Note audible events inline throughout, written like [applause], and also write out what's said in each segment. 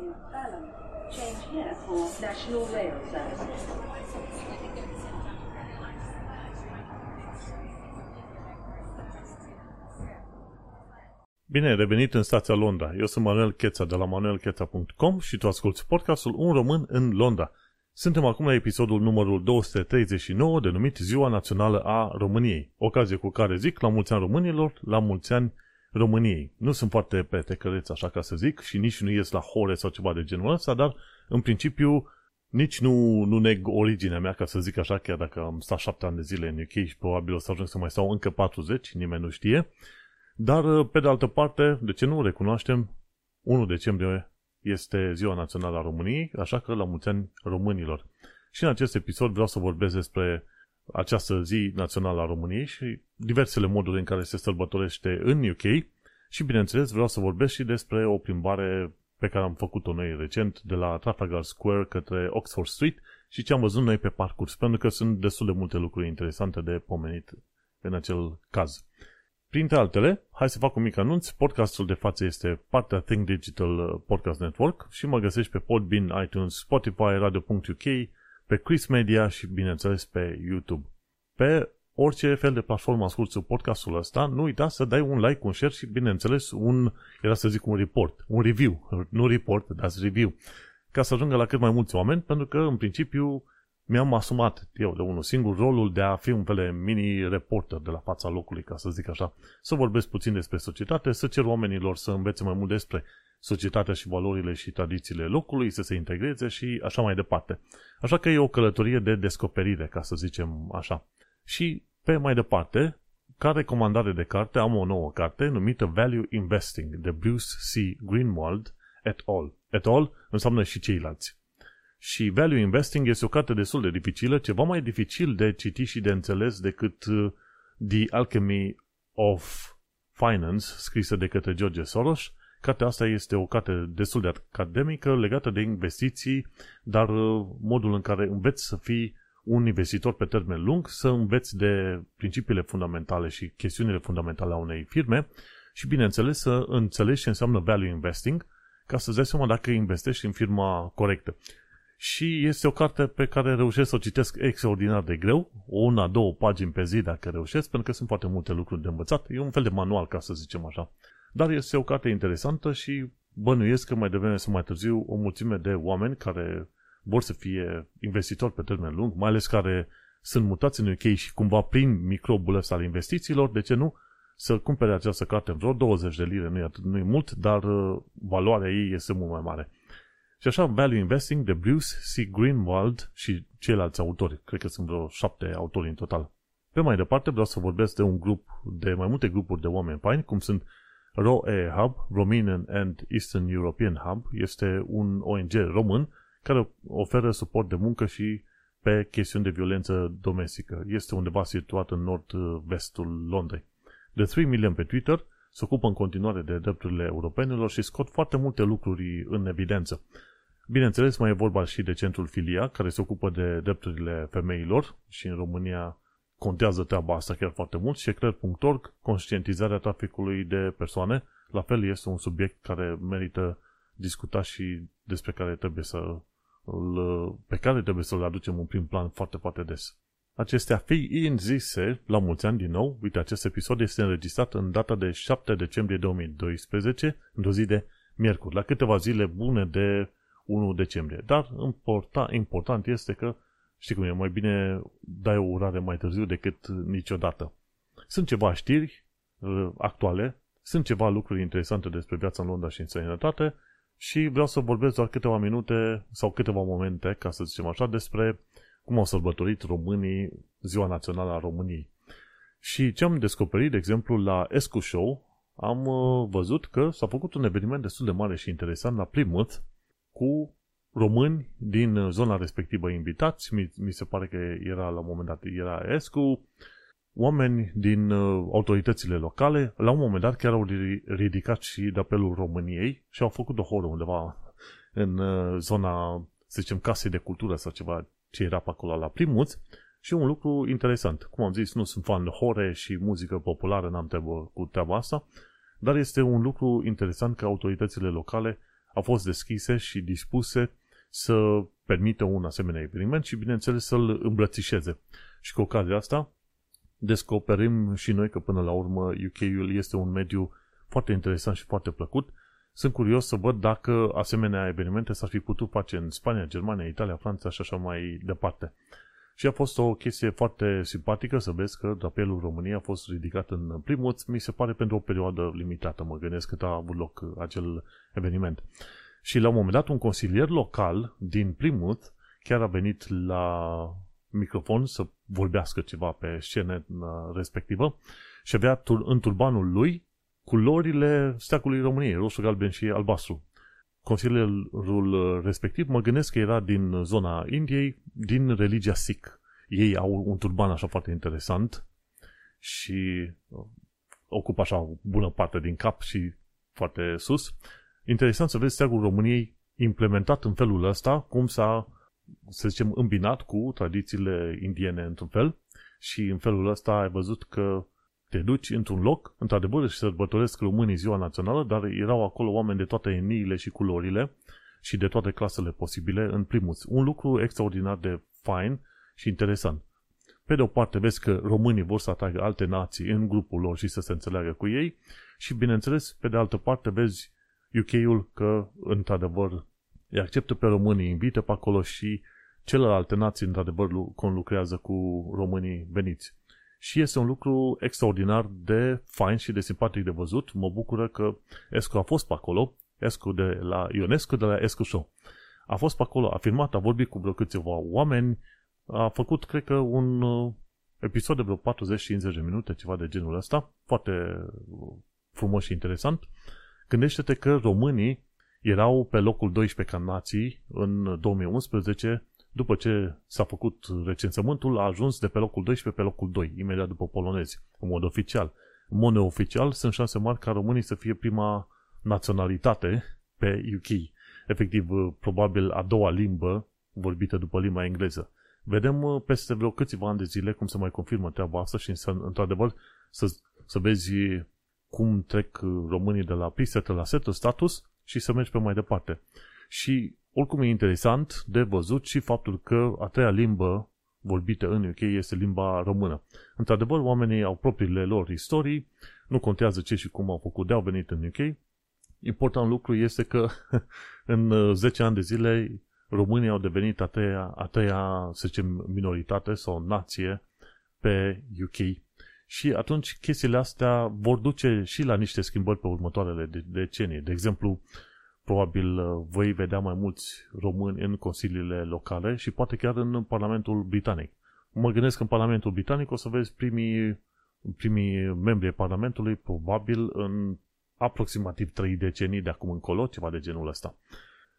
in Balham. Change here for National Rail Service. Bine, revenit în stația Londra. Eu sunt Manuel Cheța de la manuelcheța.com și tu asculti podcastul Un Român în Londra. Suntem acum la episodul numărul 239, denumit Ziua Națională a României. Ocazie cu care zic la mulți ani românilor, la mulți ani României. Nu sunt foarte pe tecăreț, așa ca să zic, și nici nu ies la hore sau ceva de genul ăsta, dar în principiu nici nu, nu neg originea mea, ca să zic așa, chiar dacă am stat șapte ani de zile în UK și probabil o să ajung să mai stau încă 40, nimeni nu știe. Dar, pe de altă parte, de ce nu recunoaștem, 1 decembrie este Ziua Națională a României, așa că la mulți ani românilor. Și în acest episod vreau să vorbesc despre această zi națională a României și diversele moduri în care se sărbătorește în UK și, bineînțeles, vreau să vorbesc și despre o plimbare pe care am făcut-o noi recent de la Trafalgar Square către Oxford Street și ce am văzut noi pe parcurs, pentru că sunt destul de multe lucruri interesante de pomenit în acel caz. Printre altele, hai să fac un mic anunț, podcastul de față este partea Think Digital Podcast Network și mă găsești pe Podbean, iTunes, Spotify, Radio.uk, pe Chris Media și, bineînțeles, pe YouTube. Pe orice fel de platformă asculti podcastul ăsta, nu uita să dai un like, un share și, bineînțeles, un, era să zic un report, un review, nu report, dar review, ca să ajungă la cât mai mulți oameni, pentru că, în principiu, mi-am asumat eu de unul singur rolul de a fi un fel de mini-reporter de la fața locului, ca să zic așa, să vorbesc puțin despre societate, să cer oamenilor să învețe mai mult despre societatea și valorile și tradițiile locului, să se integreze și așa mai departe. Așa că e o călătorie de descoperire, ca să zicem așa. Și pe mai departe, ca recomandare de carte, am o nouă carte numită Value Investing de Bruce C. Greenwald et al. Et al înseamnă și ceilalți. Și Value Investing este o carte destul de dificilă, ceva mai dificil de citit și de înțeles decât uh, The Alchemy of Finance, scrisă de către George Soros. Cartea asta este o carte destul de academică, legată de investiții, dar uh, modul în care înveți să fii un investitor pe termen lung, să înveți de principiile fundamentale și chestiunile fundamentale a unei firme și, bineînțeles, să înțelegi ce înseamnă value investing, ca să-ți dai seama dacă investești în firma corectă și este o carte pe care reușesc să o citesc extraordinar de greu, o una, două pagini pe zi dacă reușesc, pentru că sunt foarte multe lucruri de învățat. E un fel de manual, ca să zicem așa. Dar este o carte interesantă și bănuiesc că mai devreme sau mai târziu o mulțime de oameni care vor să fie investitori pe termen lung, mai ales care sunt mutați în UK și cumva prin microbul ăsta al investițiilor, de ce nu, să cumpere această carte în vreo 20 de lire, nu e, atât, nu e mult, dar uh, valoarea ei este mult mai mare. Și așa, Value Investing de Bruce C. Greenwald și ceilalți autori. Cred că sunt vreo șapte autori în total. Pe mai departe, vreau să vorbesc de un grup, de mai multe grupuri de oameni faini, cum sunt ROE Hub, Romanian and Eastern European Hub, este un ONG român care oferă suport de muncă și pe chestiuni de violență domestică. Este undeva situat în nord-vestul Londrei. De 3 Million pe Twitter se ocupă în continuare de drepturile europenilor și scot foarte multe lucruri în evidență. Bineînțeles, mai e vorba și de centrul Filia, care se ocupă de drepturile femeilor și în România contează treaba asta chiar foarte mult și eclair.org, conștientizarea traficului de persoane, la fel este un subiect care merită discutat și despre care trebuie să pe care trebuie să-l aducem în prim plan foarte, foarte des. Acestea fiind zise, la mulți ani din nou, uite, acest episod este înregistrat în data de 7 decembrie 2012, într-o zi de miercuri, la câteva zile bune de 1 decembrie. Dar important, important este că, știi cum e, mai bine dai o urare mai târziu decât niciodată. Sunt ceva știri uh, actuale, sunt ceva lucruri interesante despre viața în Londra și în sănătate și vreau să vorbesc doar câteva minute sau câteva momente, ca să zicem așa, despre cum au sărbătorit românii Ziua Națională a României. Și ce am descoperit, de exemplu, la Escu Show, am uh, văzut că s-a făcut un eveniment destul de mare și interesant la Plymouth cu români din zona respectivă invitați, mi, mi se pare că era la un moment dat, era Escu, oameni din uh, autoritățile locale, la un moment dat chiar au ridicat și de apelul României și au făcut o horă undeva în uh, zona, să zicem, casei de cultură sau ceva ce era pe acolo la Primuț și un lucru interesant. Cum am zis, nu sunt fan de hore și muzică populară, n-am treabă cu treaba asta, dar este un lucru interesant că autoritățile locale au fost deschise și dispuse să permită un asemenea eveniment și, bineînțeles, să-l îmbrățișeze. Și cu ocazia asta, descoperim și noi că până la urmă UK-ul este un mediu foarte interesant și foarte plăcut. Sunt curios să văd dacă asemenea evenimente s-ar fi putut face în Spania, Germania, Italia, Franța și așa mai departe. Și a fost o chestie foarte simpatică să vezi că drapelul României a fost ridicat în Plymouth, mi se pare pentru o perioadă limitată, mă gândesc cât a avut loc acel eveniment. Și la un moment dat un consilier local din Plymouth chiar a venit la microfon să vorbească ceva pe scenă respectivă și avea în turbanul lui culorile steacului României, roșu, galben și albastru. Consilierul respectiv mă gândesc că era din zona Indiei, din religia Sikh. Ei au un turban așa foarte interesant și ocupă așa o bună parte din cap și foarte sus. Interesant să vezi steagul României implementat în felul ăsta, cum s-a, să zicem, îmbinat cu tradițiile indiene într-un fel și în felul ăsta ai văzut că te duci într-un loc, într-adevăr și sărbătoresc românii ziua națională, dar erau acolo oameni de toate etniile și culorile și de toate clasele posibile în primus. Un lucru extraordinar de fain și interesant. Pe de o parte vezi că românii vor să atragă alte nații în grupul lor și să se înțeleagă cu ei și bineînțeles, pe de altă parte vezi UK-ul că într-adevăr îi acceptă pe românii, invită pe acolo și celelalte nații într-adevăr conlucrează cu românii veniți. Și este un lucru extraordinar de fain și de simpatic de văzut. Mă bucură că Escu a fost pe acolo, Escu de la Ionescu, de la Escu Show. A fost pe acolo, a filmat, a vorbit cu vreo câțiva oameni, a făcut, cred că, un uh, episod de vreo 40-50 de minute, ceva de genul ăsta, foarte frumos și interesant. Gândește-te că românii erau pe locul 12 ca nații în 2011 după ce s-a făcut recensământul, a ajuns de pe locul 12 pe locul 2, imediat după polonezi, în mod oficial. În mod neoficial, sunt șanse mari ca românii să fie prima naționalitate pe UK. Efectiv, probabil a doua limbă vorbită după limba engleză. Vedem uh, peste vreo câțiva ani de zile cum se mai confirmă treaba asta și într-adevăr să, să vezi cum trec românii de la preset la set status și să mergi pe mai departe. Și oricum e interesant de văzut și faptul că a treia limbă vorbită în UK este limba română. Într-adevăr, oamenii au propriile lor istorii, nu contează ce și cum au făcut de au venit în UK. Important lucru este că [laughs] în 10 ani de zile românii au devenit a treia, a treia să zicem, minoritate sau nație pe UK. Și atunci chestiile astea vor duce și la niște schimbări pe următoarele decenii. De exemplu, probabil uh, voi vedea mai mulți români în consiliile locale și poate chiar în Parlamentul Britanic. Mă gândesc că în Parlamentul Britanic o să vezi primii, primii membri ai Parlamentului probabil în aproximativ 3 decenii de acum încolo, ceva de genul ăsta.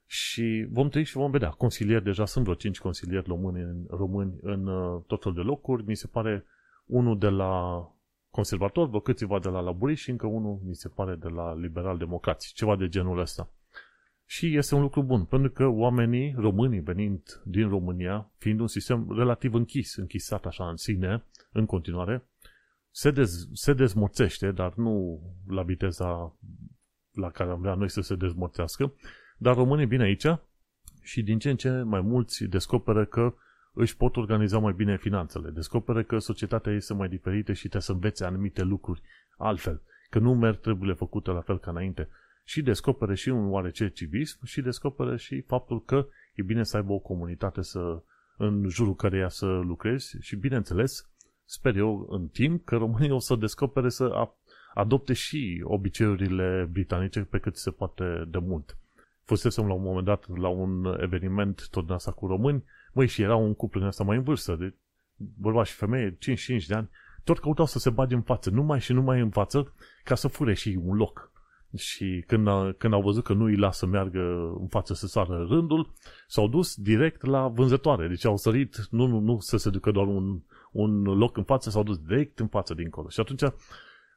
Și vom trăi și vom vedea. Consilieri, deja sunt vreo 5 consilieri români, români în uh, tot felul de locuri. Mi se pare unul de la conservator, vreo câțiva de la laburiști și încă unul, mi se pare, de la liberal-democrați. Ceva de genul ăsta. Și este un lucru bun, pentru că oamenii românii venind din România, fiind un sistem relativ închis, închisat așa în sine, în continuare, se, dez, se dezmorțește, dar nu la viteza la care am vrea noi să se dezmorțească, dar românii vin aici și din ce în ce mai mulți descoperă că își pot organiza mai bine finanțele, descoperă că societatea este mai diferită și trebuie să învețe anumite lucruri altfel, că nu merg treburile făcute la fel ca înainte și descopere și un oarece civism și descopere și faptul că e bine să aibă o comunitate să, în jurul căreia să lucrezi și, bineînțeles, sper eu în timp că românii o să descopere să adopte și obiceiurile britanice pe cât se poate de mult. Fusesem la un moment dat la un eveniment tot din asta cu români, măi, și era un cuplu din asta mai în vârstă, de bărbați și femeie, 55 de ani, tot căutau să se bage în față, numai și numai în față, ca să fure și un loc. Și când, a, când au văzut că nu îi lasă să meargă în față să sară rândul, s-au dus direct la vânzătoare. Deci au sărit, nu, nu, nu să se ducă doar un, un loc în față, s-au dus direct în față dincolo. Și atunci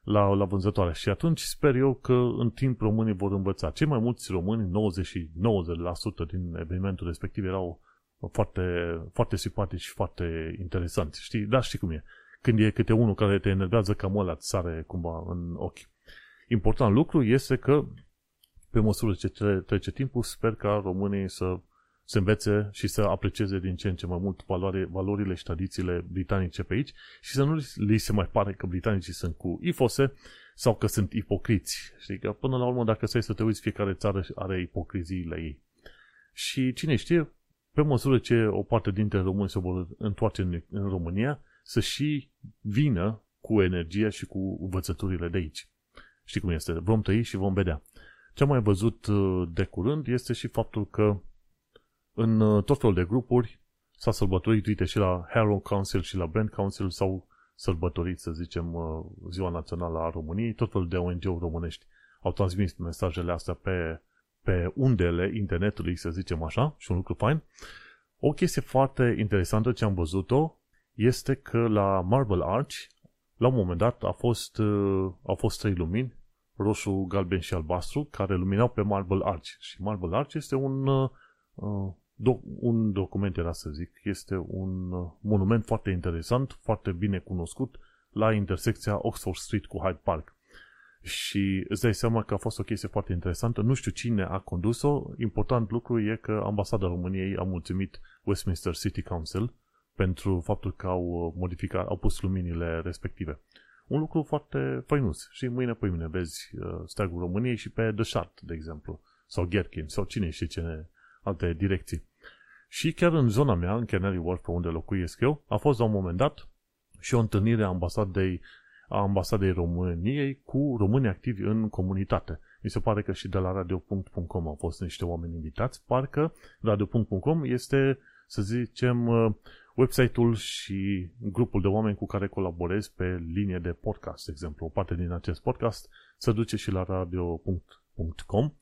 la, la vânzătoare. Și atunci sper eu că în timp românii vor învăța. Cei mai mulți români, 90 și 90% din evenimentul respectiv erau foarte, foarte simpatici și foarte interesanți. Știi? Da, știi cum e. Când e câte unul care te enervează, cam ăla îți sare cumva în ochi. Important lucru este că pe măsură ce trece timpul, sper ca românii să se învețe și să aprecieze din ce în ce mai mult valoare, valorile și tradițiile britanice pe aici și să nu li se mai pare că britanicii sunt cu ifose sau că sunt ipocriți. Știi că până la urmă, dacă stai să te uiți, fiecare țară are ipocriziile ei. Și cine știe, pe măsură ce o parte dintre români se vor întoarce în, în România, să și vină cu energie și cu învățăturile de aici. Știi cum este? Vom trăi și vom vedea. Ce am mai văzut uh, de curând este și faptul că în uh, tot felul de grupuri s-a sărbătorit, uite, și la Harrow Council și la Brand Council s-au sărbătorit, să zicem, uh, Ziua Națională a României, tot felul de ONG-uri românești au transmis mesajele astea pe, pe undele internetului, să zicem așa, și un lucru fain. O chestie foarte interesantă ce am văzut-o este că la Marble Arch, la un moment dat, a fost, uh, au fost trei lumini, roșu, galben și albastru, care luminau pe Marble Arch. Și Marble Arch este un, uh, do- un document, era să zic, este un uh, monument foarte interesant, foarte bine cunoscut, la intersecția Oxford Street cu Hyde Park. Și îți dai seama că a fost o chestie foarte interesantă. Nu știu cine a condus-o. Important lucru e că ambasada României a mulțumit Westminster City Council pentru faptul că au uh, modificat, au pus luminile respective. Un lucru foarte făinuț. Și mâine pe mine vezi uh, steagul României și pe The Shard, de exemplu. Sau Gherkin, sau cine știe ce alte direcții. Și chiar în zona mea, în Canary Wharf, pe unde locuiesc eu, a fost la un moment dat și o întâlnire a ambasadei, a ambasadei României cu români activi în comunitate. Mi se pare că și de la radio.com au fost niște oameni invitați. Parcă radio.com este, să zicem, uh, website-ul și grupul de oameni cu care colaborez pe linie de podcast, de exemplu. O parte din acest podcast se duce și la radio.com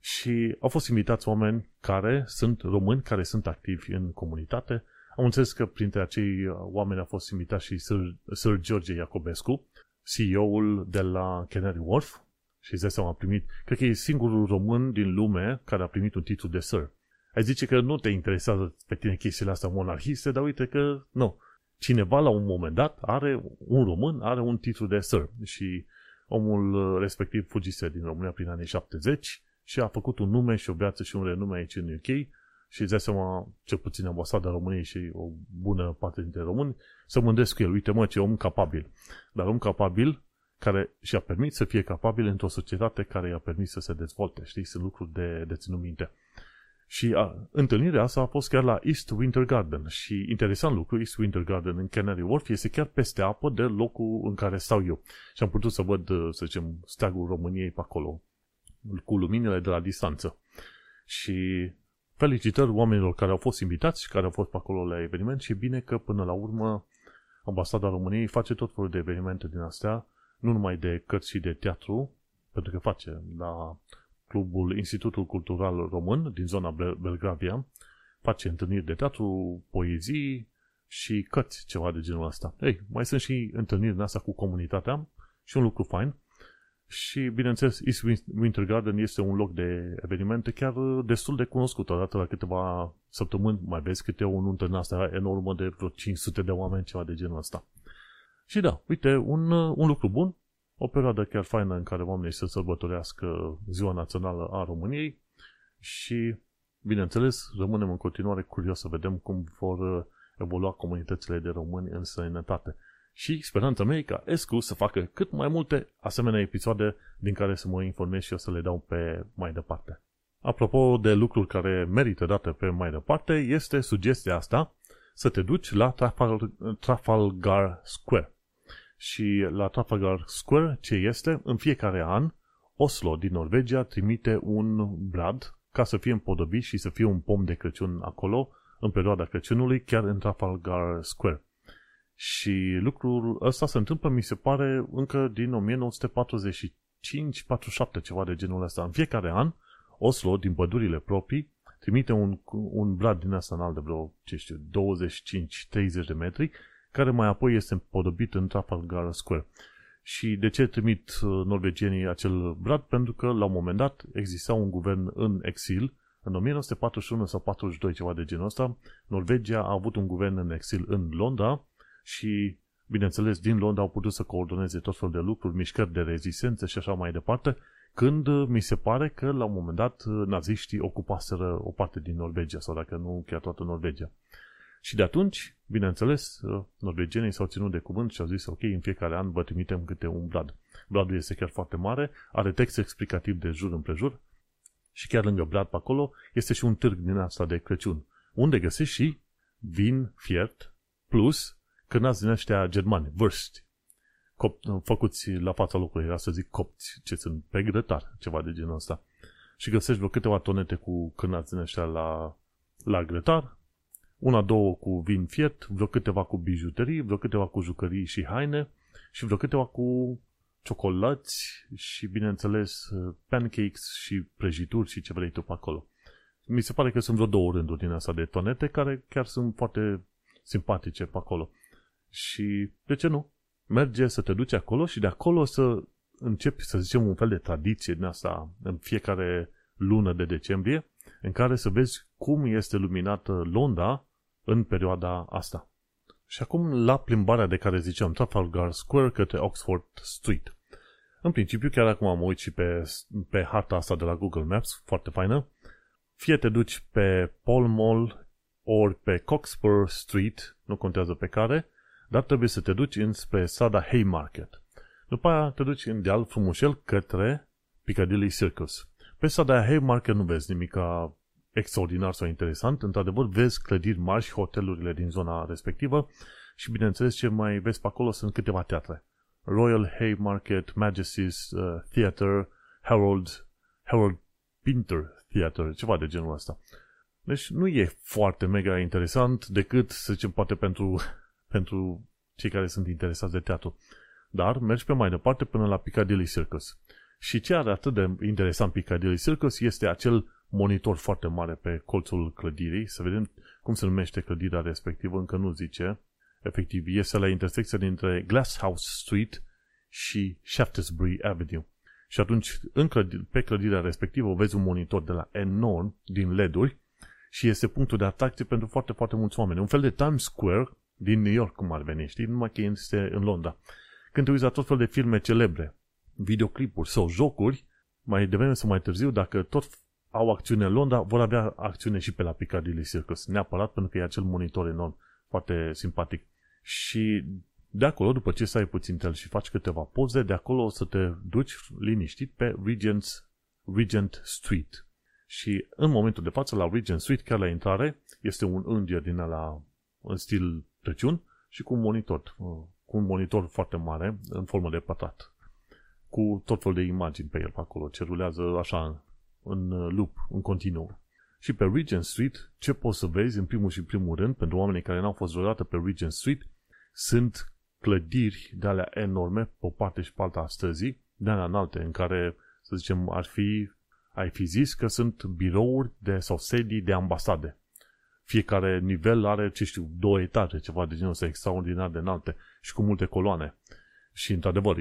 și au fost invitați oameni care sunt români, care sunt activi în comunitate. Am înțeles că printre acei oameni a fost invitat și Sir, Sir George Iacobescu, CEO-ul de la Canary Wharf, și îți seama, a primit, cred că e singurul român din lume care a primit un titlu de Sir. Ai zice că nu te interesează pe tine chestiile astea monarhiste, dar uite că nu. Cineva la un moment dat are, un român are un titlu de Sir și omul respectiv fugise din România prin anii 70 și a făcut un nume și o viață și un renume aici în UK și îți dai seama, cel puțin ambasada României și o bună parte dintre români, să mândresc cu el. Uite mă, ce om capabil. Dar om capabil care și-a permis să fie capabil într-o societate care i-a permis să se dezvolte. Știi? Sunt lucruri de, de ținut minte. Și a, întâlnirea asta a fost chiar la East Winter Garden. Și interesant lucru, East Winter Garden în Canary Wharf este chiar peste apă de locul în care stau eu. Și am putut să văd, să zicem, steagul României pe acolo cu luminile de la distanță. Și felicitări oamenilor care au fost invitați și care au fost pe acolo la eveniment și e bine că până la urmă Ambasada României face tot felul de evenimente din astea, nu numai de cărți și de teatru, pentru că face la clubul Institutul Cultural Român din zona Belgravia, face întâlniri de teatru, poezii și cărți, ceva de genul ăsta. Ei, mai sunt și întâlniri în asta cu comunitatea și un lucru fain, și, bineînțeles, East Winter Garden este un loc de evenimente chiar destul de cunoscut. Odată la câteva săptămâni mai vezi câte o nuntă în asta enormă de vreo 500 de oameni, ceva de genul ăsta. Și da, uite, un, un lucru bun, o perioadă chiar faină în care oamenii să sărbătorească Ziua Națională a României și, bineînțeles, rămânem în continuare curios să vedem cum vor evolua comunitățile de români în sănătate și speranța mea e ca Escu să facă cât mai multe asemenea episoade din care să mă informez și o să le dau pe mai departe. Apropo de lucruri care merită date pe mai departe, este sugestia asta să te duci la Trafalgar Square. Și la Trafalgar Square ce este? În fiecare an Oslo din Norvegia trimite un brad ca să fie împodobit și să fie un pom de Crăciun acolo în perioada Crăciunului, chiar în Trafalgar Square. Și lucrul ăsta se întâmplă, mi se pare, încă din 1945-47, ceva de genul ăsta. În fiecare an, Oslo, din pădurile proprii, trimite un, un brad din asta înalt de vreo, ce știu, 25-30 de metri, care mai apoi este împodobit în Trafalgar Square. Și de ce trimit uh, norvegienii acel brad? Pentru că la un moment dat exista un guvern în exil, în 1941 sau 42, ceva de genul ăsta, Norvegia a avut un guvern în exil în Londra, și, bineînțeles, din Londra au putut să coordoneze tot felul de lucruri, mișcări de rezistență și așa mai departe, când uh, mi se pare că la un moment dat uh, naziștii ocupaseră o parte din Norvegia, sau dacă nu chiar toată Norvegia. Și de atunci, bineînțeles, uh, norvegienii s-au ținut de cuvânt și au zis, ok, în fiecare an vă trimitem câte un brad. Bradul este chiar foarte mare, are text explicativ de jur împrejur și chiar lângă brad pe acolo este și un târg din asta de Crăciun, unde găsești și vin fiert plus cârnați din ăștia germani, vârsti, cop- făcuți la fața locului, era să zic copți, ce sunt pe grătar, ceva de genul ăsta. Și găsești vreo câteva tonete cu cârnați din ăștia la, la grătar, una, două cu vin fiert, vreo câteva cu bijuterii, vreo câteva cu jucării și haine și vreo câteva cu ciocolăți și, bineînțeles, pancakes și prăjituri și ce vrei tu pe acolo. Mi se pare că sunt vreo două rânduri din asta de tonete care chiar sunt foarte simpatice pe acolo. Și de ce nu? Merge să te duci acolo și de acolo să începi, să zicem, un fel de tradiție din asta în fiecare lună de decembrie, în care să vezi cum este luminată Londra în perioada asta. Și acum la plimbarea de care ziceam, Trafalgar Square către Oxford Street. În principiu, chiar acum am uit și pe, pe harta asta de la Google Maps, foarte faină, fie te duci pe Pall Mall ori pe Cockspur Street, nu contează pe care, dar trebuie să te duci înspre Sada Haymarket. După aia te duci în deal frumușel către Piccadilly Circus. Pe Sada Haymarket nu vezi nimic extraordinar sau interesant. Într-adevăr, vezi clădiri mari și hotelurile din zona respectivă și, bineînțeles, ce mai vezi pe acolo sunt câteva teatre. Royal Haymarket, Majesty's uh, Theatre, Harold, Harold Pinter Theatre, ceva de genul ăsta. Deci nu e foarte mega interesant decât, să zicem, poate pentru, pentru cei care sunt interesați de teatru. Dar mergi pe mai departe până la Piccadilly Circus. Și ce are atât de interesant Piccadilly Circus este acel monitor foarte mare pe colțul clădirii, să vedem cum se numește clădirea respectivă, încă nu zice. Efectiv, este la intersecția dintre Glasshouse Street și Shaftesbury Avenue. Și atunci, în clădire, pe clădirea respectivă, vezi un monitor de la enorm, din LED-uri, și este punctul de atracție pentru foarte, foarte mulți oameni. Un fel de Times Square din New York, cum ar veni, știi? Numai că este în Londra. Când te uiți la tot fel de filme celebre, videoclipuri sau jocuri, mai devreme sau mai târziu, dacă tot au acțiune în Londra, vor avea acțiune și pe la Piccadilly Circus. Neapărat pentru că e acel monitor enorm, foarte simpatic. Și de acolo, după ce stai puțin tel și faci câteva poze, de acolo o să te duci liniștit pe Regent's, Regent Street. Și în momentul de față, la Regent Street, chiar la intrare, este un înger din la în stil Crăciun și cu un monitor, uh, cu un monitor foarte mare, în formă de pătrat, cu tot fel de imagini pe el pe acolo, ce rulează așa în uh, loop, în continuu. Și pe Regent Street, ce poți să vezi în primul și primul rând, pentru oamenii care n-au fost vreodată pe Regent Street, sunt clădiri de alea enorme, pe o parte și pe alta a străzii, de alea înalte, în care, să zicem, ar fi, ai fi zis că sunt birouri de, sau sedii de ambasade. Fiecare nivel are, ce știu, două etaje, ceva de genul ăsta extraordinar de înalte și cu multe coloane. Și, într-adevăr,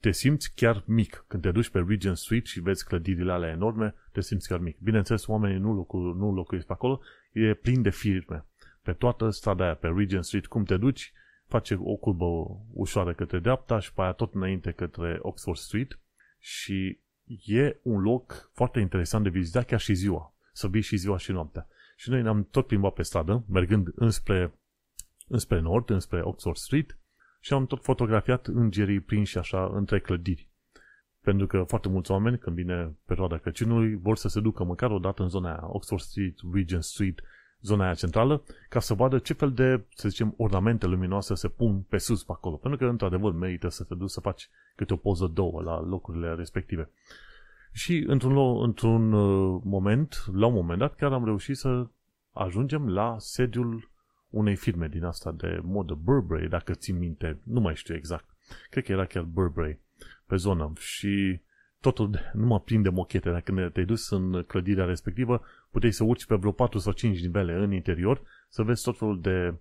te simți chiar mic. Când te duci pe Regent Street și vezi clădirile alea enorme, te simți chiar mic. Bineînțeles, oamenii nu, locu, nu locuiesc pe acolo, e plin de firme. Pe toată strada aia, pe Regent Street, cum te duci, face o curbă ușoară către dreapta și pe aia tot înainte către Oxford Street și e un loc foarte interesant de vizitat chiar și ziua. Să vii și ziua și noaptea. Și noi ne-am tot plimbat pe stradă, mergând înspre, înspre nord, înspre Oxford Street și am tot fotografiat îngerii prinși așa între clădiri. Pentru că foarte mulți oameni, când vine perioada Crăciunului, vor să se ducă măcar o dată în zona aia, Oxford Street, Regent Street, zona aia centrală, ca să vadă ce fel de, să zicem, ornamente luminoase se pun pe sus pe acolo. Pentru că, într-adevăr, merită să te duci să faci câte o poză două la locurile respective. Și într-un, într-un uh, moment, la un moment dat, chiar am reușit să ajungem la sediul unei firme din asta de modă Burberry, dacă țin minte, nu mai știu exact. Cred că era chiar Burberry pe zonă și totul nu mă prinde mochete. Dacă te-ai dus în clădirea respectivă, puteai să urci pe vreo 4 sau 5 nivele în interior, să vezi tot felul de,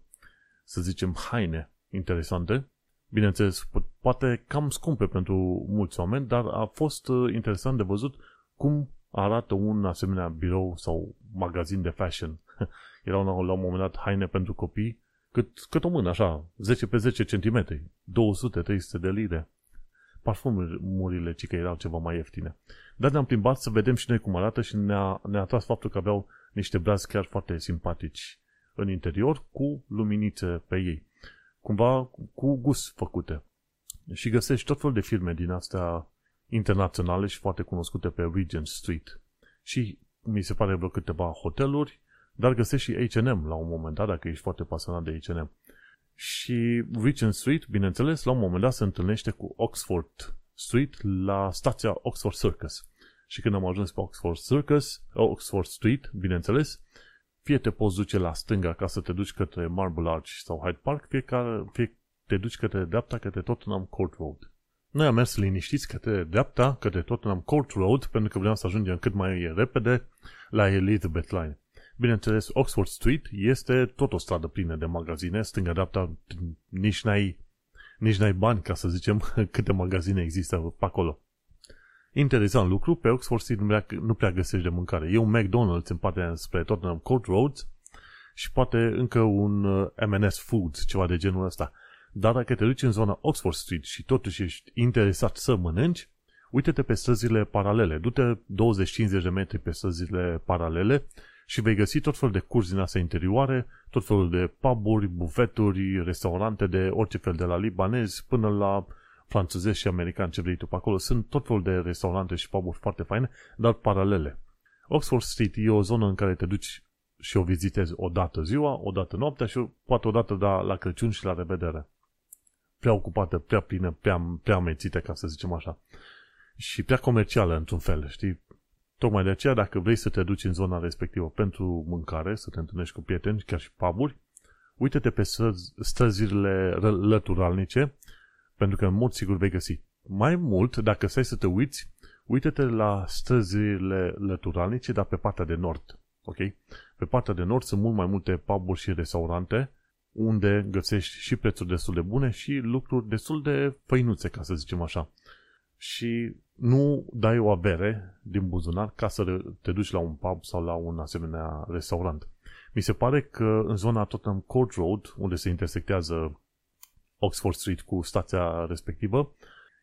să zicem, haine interesante. Bineînțeles, poate cam scumpe pentru mulți oameni, dar a fost uh, interesant de văzut cum arată un asemenea birou sau magazin de fashion. [laughs] Erau la un moment dat haine pentru copii cât, cât o mână, așa, 10 pe 10 cm, 200-300 de lire parfumurile, ci că erau ceva mai ieftine. Dar ne-am plimbat să vedem și noi cum arată și ne-a, ne-a atras faptul că aveau niște brazi chiar foarte simpatici în interior, cu luminițe pe ei. Cumva cu gust făcute. Și găsești tot fel de firme din astea internaționale și foarte cunoscute pe Regent Street. Și mi se pare vreo câteva hoteluri, dar găsești și H&M la un moment dat, dacă ești foarte pasionat de H&M. Și Regent Street, bineînțeles, la un moment dat se întâlnește cu Oxford Street la stația Oxford Circus. Și când am ajuns pe Oxford Circus, Oxford Street, bineînțeles, fie te poți duce la stânga ca să te duci către Marble Arch sau Hyde Park, fie, ca, fie te duci către dreapta, către Tottenham Court Road. Noi am mers liniștiți către dreapta, către Tottenham Court Road, pentru că vreau să ajungem cât mai repede la Elizabeth Line. Bineînțeles, Oxford Street este tot o stradă plină de magazine, stânga-dreapta nici n-ai, nici n-ai bani, ca să zicem, [laughs] câte magazine există pe acolo. Interesant lucru, pe Oxford Street nu prea, nu prea găsești de mâncare. E un McDonald's în partea spre Tottenham Court Road și poate încă un uh, M&S Foods, ceva de genul ăsta. Dar dacă te duci în zona Oxford Street și totuși ești interesat să mănânci, uite-te pe străzile paralele. Du-te 20-50 de metri pe străzile paralele și vei găsi tot felul de curzi din astea interioare, tot felul de puburi, bufeturi, restaurante de orice fel, de la libanezi până la franțuzezi și americani, ce vrei tu pe acolo. Sunt tot felul de restaurante și puburi foarte faine, dar paralele. Oxford Street e o zonă în care te duci și o vizitezi o dată ziua, o dată noaptea și poate o dată da, la Crăciun și la revedere. Prea ocupată, prea plină, prea, prea amețită, ca să zicem așa. Și prea comercială, într-un fel, știi? Tocmai de aceea, dacă vrei să te duci în zona respectivă pentru mâncare, să te întâlnești cu prieteni, chiar și puburi, uite-te pe străzile lăturalnice, pentru că în mod sigur vei găsi. Mai mult, dacă stai să te uiți, uite-te la străzile lăturalnice, dar pe partea de nord. Ok? Pe partea de nord sunt mult mai multe puburi și restaurante unde găsești și prețuri destul de bune și lucruri destul de făinuțe, ca să zicem așa. Și nu dai o avere din buzunar ca să te duci la un pub sau la un asemenea restaurant. Mi se pare că în zona Tottenham Court Road, unde se intersectează Oxford Street cu stația respectivă,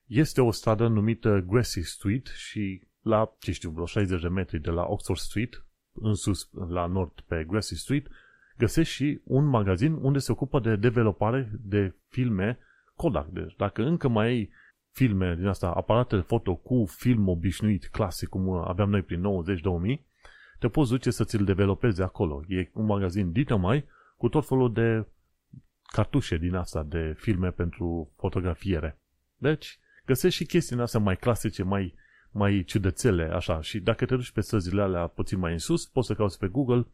este o stradă numită Grassy Street și la, ce știu, vreo 60 de metri de la Oxford Street, în sus, la nord pe Grassy Street, găsești și un magazin unde se ocupă de developare de filme Kodak. Deci dacă încă mai ai filme din asta, aparate de foto cu film obișnuit, clasic, cum aveam noi prin 90-2000, te poți duce să ți-l developezi acolo. E un magazin dită mai cu tot felul de cartușe din asta de filme pentru fotografiere. Deci, găsești și chestiile astea mai clasice, mai, mai ciudățele, așa. Și dacă te duci pe străzile alea puțin mai în sus, poți să cauți pe Google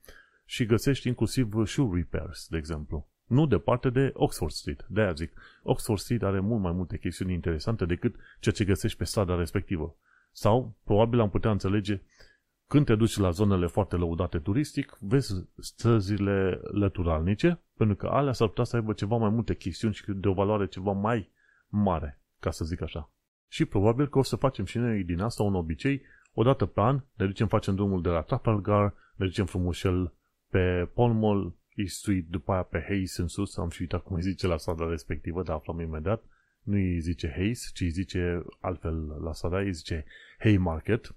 și găsești inclusiv shoe repairs, de exemplu. Nu departe de Oxford Street. De aia zic, Oxford Street are mult mai multe chestiuni interesante decât ceea ce găsești pe strada respectivă. Sau, probabil am putea înțelege, când te duci la zonele foarte lăudate turistic, vezi străzile lăturalnice, pentru că alea s-ar putea să aibă ceva mai multe chestiuni și de o valoare ceva mai mare, ca să zic așa. Și probabil că o să facem și noi din asta un obicei, odată pe an, ne ducem, facem drumul de la Trafalgar, ne ducem frumușel pe Pall Mall, East Street, după aia pe Hayes în sus, am și uitat cum îi zice la strada respectivă, dar aflăm imediat. Nu îi zice Hayes, ci îi zice altfel la strada, îi zice Haymarket.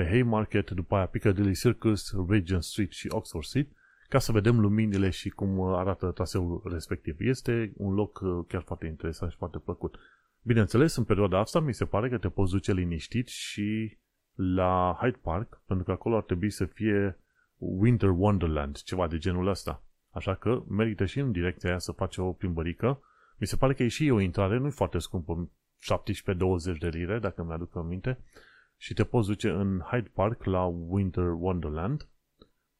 Pe Haymarket, după aia Piccadilly Circus, Regent Street și Oxford Street, ca să vedem luminile și cum arată traseul respectiv. Este un loc uh, chiar foarte interesant și foarte plăcut. Bineînțeles, în perioada asta mi se pare că te poți duce liniștit și la Hyde Park, pentru că acolo ar trebui să fie Winter Wonderland, ceva de genul ăsta. Așa că merită și în direcția aia să faci o plimbărică. Mi se pare că e și o intrare, nu foarte scumpă, 17-20 de lire, dacă mi-aduc aminte, și te poți duce în Hyde Park la Winter Wonderland.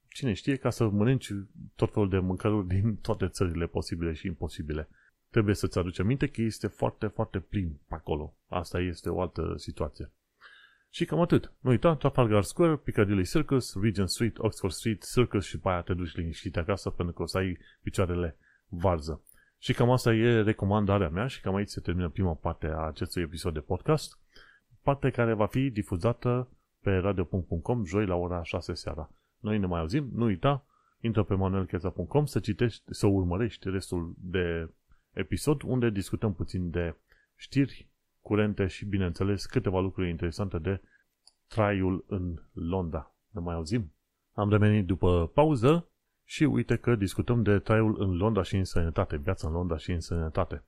Cine știe, ca să mănânci tot felul de mâncăruri din toate țările posibile și imposibile. Trebuie să-ți aduci aminte că este foarte, foarte plin acolo. Asta este o altă situație. Și cam atât. Nu uita, Trafalgar Square, Piccadilly Circus, Regent Street, Oxford Street, Circus și pe aia te duci liniștit acasă pentru că o să ai picioarele varză. Și cam asta e recomandarea mea și cam aici se termină prima parte a acestui episod de podcast, parte care va fi difuzată pe radio.com joi la ora 6 seara. Noi ne mai auzim, nu uita, intră pe manuelcheza.com să citești, să urmărești restul de episod unde discutăm puțin de știri curente și, bineînțeles, câteva lucruri interesante de traiul în Londra. Ne mai auzim? Am revenit după pauză și uite că discutăm de traiul în Londra și în sănătate, viața în Londra și în sănătate.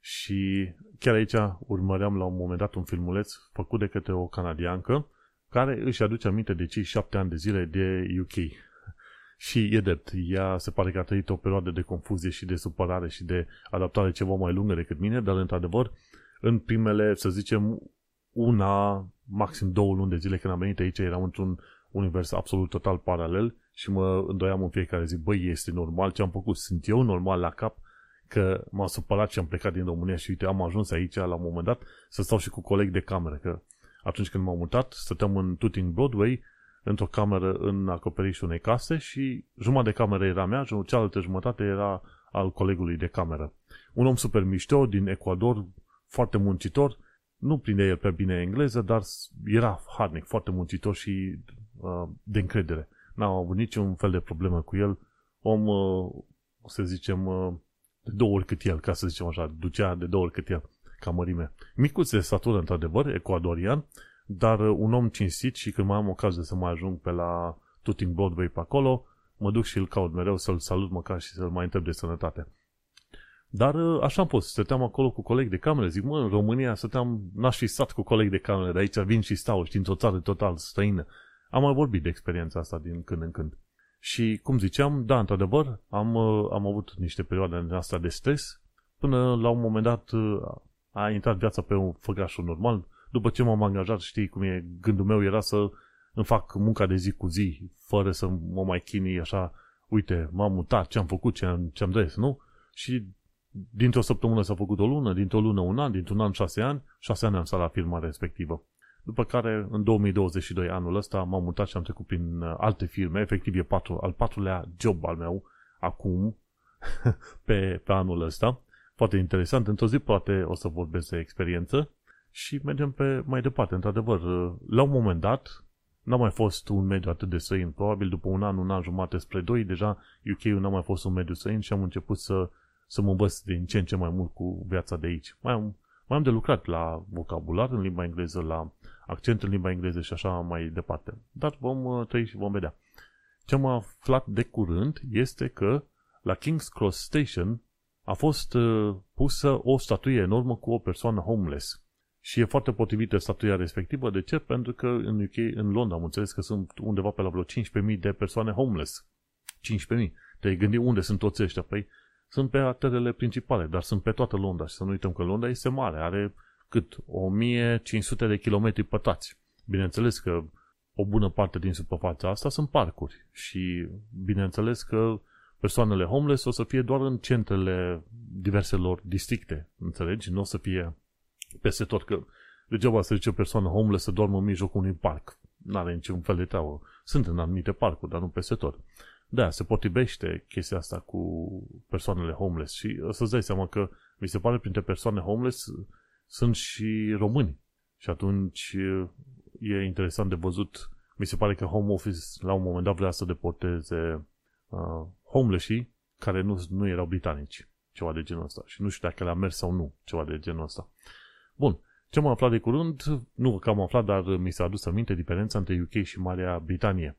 Și chiar aici urmăream la un moment dat un filmuleț făcut de către o canadiancă care își aduce aminte de cei șapte ani de zile de UK. Și e drept, ea se pare că a trăit o perioadă de confuzie și de supărare și de adaptare ceva mai lungă decât mine, dar într-adevăr, în primele, să zicem, una, maxim două luni de zile când am venit aici, eram într-un univers absolut total paralel și mă îndoiam în fiecare zi, băi, este normal ce am făcut? Sunt eu normal la cap că m-a supărat și am plecat din România și uite, am ajuns aici la un moment dat să stau și cu colegi de cameră, că atunci când m-am mutat, stăteam în Tooting Broadway, într-o cameră în acoperișul unei case și jumătate de cameră era mea, cealaltă jumătate era al colegului de cameră. Un om super mișto din Ecuador, foarte muncitor, nu prinde el pe bine engleză, dar era harnic, foarte muncitor și uh, de încredere. N-am avut niciun fel de problemă cu el. Om, uh, să zicem, uh, de două ori cât el, ca să zicem așa, ducea de două ori cât el, ca mărime. Micuț de statură, într-adevăr, ecuadorian, dar uh, un om cinstit și când mai am ocazie să mai ajung pe la Tooting Broadway pe acolo, mă duc și îl caut mereu să-l salut măcar și să-l mai întreb de sănătate. Dar uh, așa am fost, stăteam acolo cu colegi de cameră, zic, mă, în România stăteam, n-aș fi stat cu colegi de cameră, de aici vin și stau, știți, într-o țară total străină. Am mai vorbit de experiența asta din când în când. Și, cum ziceam, da, într-adevăr, am, uh, am avut niște perioade în asta de stres, până la un moment dat a intrat viața pe un făgașul normal, după ce m-am angajat, știi cum e, gândul meu era să îmi fac munca de zi cu zi, fără să mă mai chinui așa, uite, m-am mutat, ce am făcut, ce am, ce am des, nu? Și dintr-o săptămână s-a făcut o lună, dintr-o lună un an, dintr-un an șase ani, șase ani am stat la firma respectivă. După care, în 2022, anul ăsta, m-am mutat și am trecut prin uh, alte firme, efectiv e patru, al patrulea job al meu, acum, [laughs] pe, pe anul ăsta. Foarte interesant, într-o zi poate o să vorbesc de experiență, și mergem pe mai departe. Într-adevăr, la un moment dat, n-a mai fost un mediu atât de străin. Probabil după un an, un an jumate spre doi, deja UK-ul n-a mai fost un mediu străin și am început să, să mă învăț din ce în ce mai mult cu viața de aici. Mai am, mai am de lucrat la vocabular în limba engleză, la accent în limba engleză și așa mai departe. Dar vom uh, trăi și vom vedea. Ce am aflat de curând este că la King's Cross Station a fost uh, pusă o statuie enormă cu o persoană homeless. Și e foarte potrivită statuia respectivă. De ce? Pentru că în UK, în Londra, am înțeles că sunt undeva pe la vreo 15.000 de persoane homeless. 15.000. Te-ai gândit unde sunt toți ăștia? Păi sunt pe arterele principale, dar sunt pe toată Londra. Și să nu uităm că Londra este mare, are cât? 1500 de kilometri pătrați. Bineînțeles că o bună parte din suprafața asta sunt parcuri și bineînțeles că persoanele homeless o să fie doar în centrele diverselor districte, înțelegi? Nu o să fie peste tot, că degeaba să zice o persoană homeless să doarmă în mijlocul unui parc. N-are niciun fel de treabă. Sunt în anumite parcuri, dar nu peste tot. Da, se potrivește chestia asta cu persoanele homeless și o să-ți dai seama că mi se pare printre persoane homeless sunt și români. Și atunci e interesant de văzut. Mi se pare că Home Office la un moment dat vrea să deporteze uh, homeless care nu, nu erau britanici. Ceva de genul ăsta. Și nu știu dacă le-a mers sau nu. Ceva de genul ăsta. Bun. Ce am aflat de curând, nu că am aflat, dar mi s-a adus aminte diferența între UK și Marea Britanie.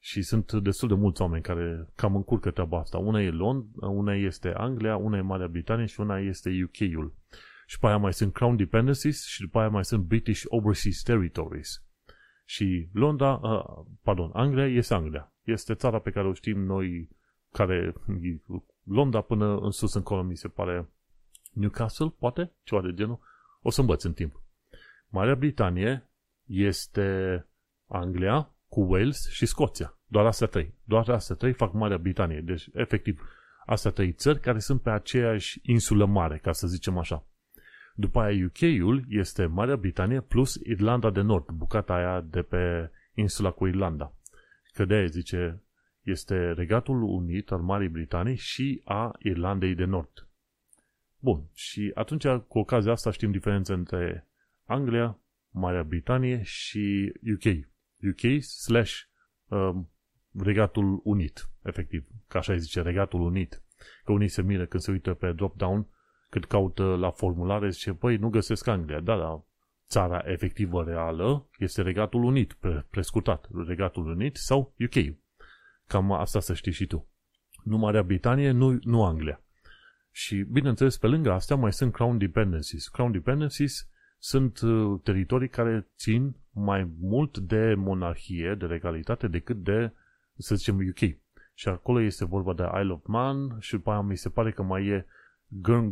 Și sunt destul de mulți oameni care cam încurcă treaba asta. Una e Londra, una este Anglia, una e Marea Britanie și una este UK-ul. Și după aia mai sunt Crown Dependencies și după aia mai sunt British Overseas Territories. Și Londra, uh, pardon, Anglia este Anglia. Este țara pe care o știm noi, care Londra până în sus încolo mi se pare Newcastle, poate? Ceva de genul o să învăț în timp. Marea Britanie este Anglia cu Wales și Scoția. Doar astea trei. Doar astea trei fac Marea Britanie. Deci, efectiv, astea trei țări care sunt pe aceeași insulă mare, ca să zicem așa. După aia UK-ul este Marea Britanie plus Irlanda de Nord, bucata aia de pe insula cu Irlanda. Că de zice, este Regatul Unit al Marii Britanii și a Irlandei de Nord. Bun, și atunci cu ocazia asta știm diferența între Anglia, Marea Britanie și UK. UK slash um, Regatul Unit, efectiv, ca așa zice, Regatul Unit. Că unii se miră când se uită pe drop-down Când caută la formulare, zice, băi, nu găsesc Anglia. Da, da, țara efectivă reală este Regatul Unit, pre- prescutat, Regatul Unit sau UK. Cam asta să știi și tu. Nu Marea Britanie, nu, nu Anglia. Și, bineînțeles, pe lângă astea mai sunt Crown Dependencies. Crown Dependencies sunt uh, teritorii care țin mai mult de monarhie, de regalitate, decât de, să zicem, UK. Și acolo este vorba de Isle of Man și după aia mi se pare că mai e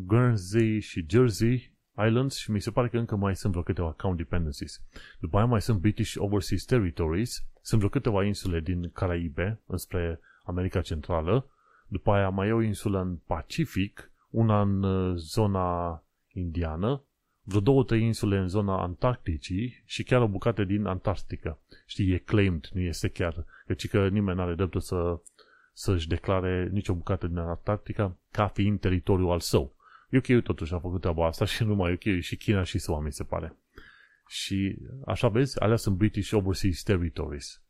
Guernsey și Jersey Islands și mi se pare că încă mai sunt vreo câteva Crown Dependencies. După aia mai sunt British Overseas Territories, sunt vreo câteva insule din Caraibe, înspre America Centrală, după aia mai e o insulă în Pacific, una în uh, zona indiană, vreo două, trei insule în zona Antarcticii și chiar o bucată din Antarctica. Știi, e claimed, nu este chiar, căci că nimeni nu are dreptul să, să-și declare nicio bucată din Antarctica ca fiind teritoriul al său. UK totuși a făcut treaba asta și numai UK și China și SUA, mi se pare. Și așa vezi, alea sunt British Overseas Territories.